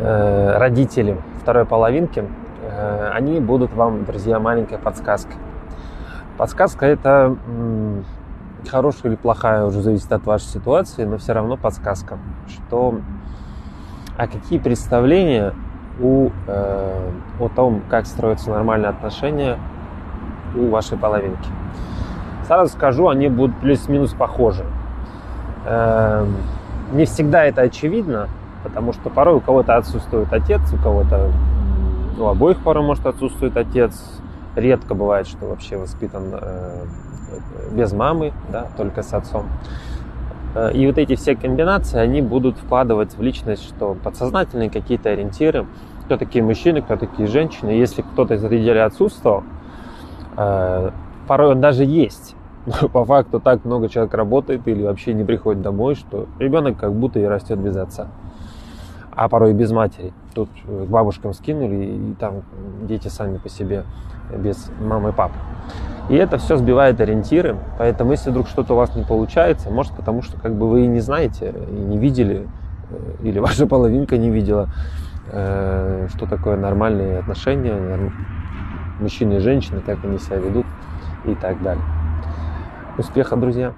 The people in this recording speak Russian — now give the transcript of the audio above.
э, родители второй половинки, э, они будут вам, друзья, маленькая подсказка. Подсказка это м, хорошая или плохая, уже зависит от вашей ситуации, но все равно подсказка, что а какие представления у, э, о том, как строятся нормальные отношения у вашей половинки. Сразу скажу, они будут плюс-минус похожи. Э, не всегда это очевидно, потому что порой у кого-то отсутствует отец, у кого-то у обоих порой может отсутствует отец. Редко бывает, что вообще воспитан э, без мамы, да, только с отцом. Э, и вот эти все комбинации, они будут вкладывать в личность, что подсознательные какие-то ориентиры, кто такие мужчины, кто такие женщины. Если кто-то из родителей отсутствовал, э, порой он даже есть. Но по факту так много человек работает или вообще не приходит домой, что ребенок как будто и растет без отца. А порой и без матери. Тут к бабушкам скинули, и там дети сами по себе без мамы и папы. И это все сбивает ориентиры. Поэтому, если вдруг что-то у вас не получается, может потому, что как бы вы и не знаете, и не видели, э, или ваша половинка не видела, э, что такое нормальные отношения, мужчины и женщины, как они себя ведут и так далее. Успеха, друзья!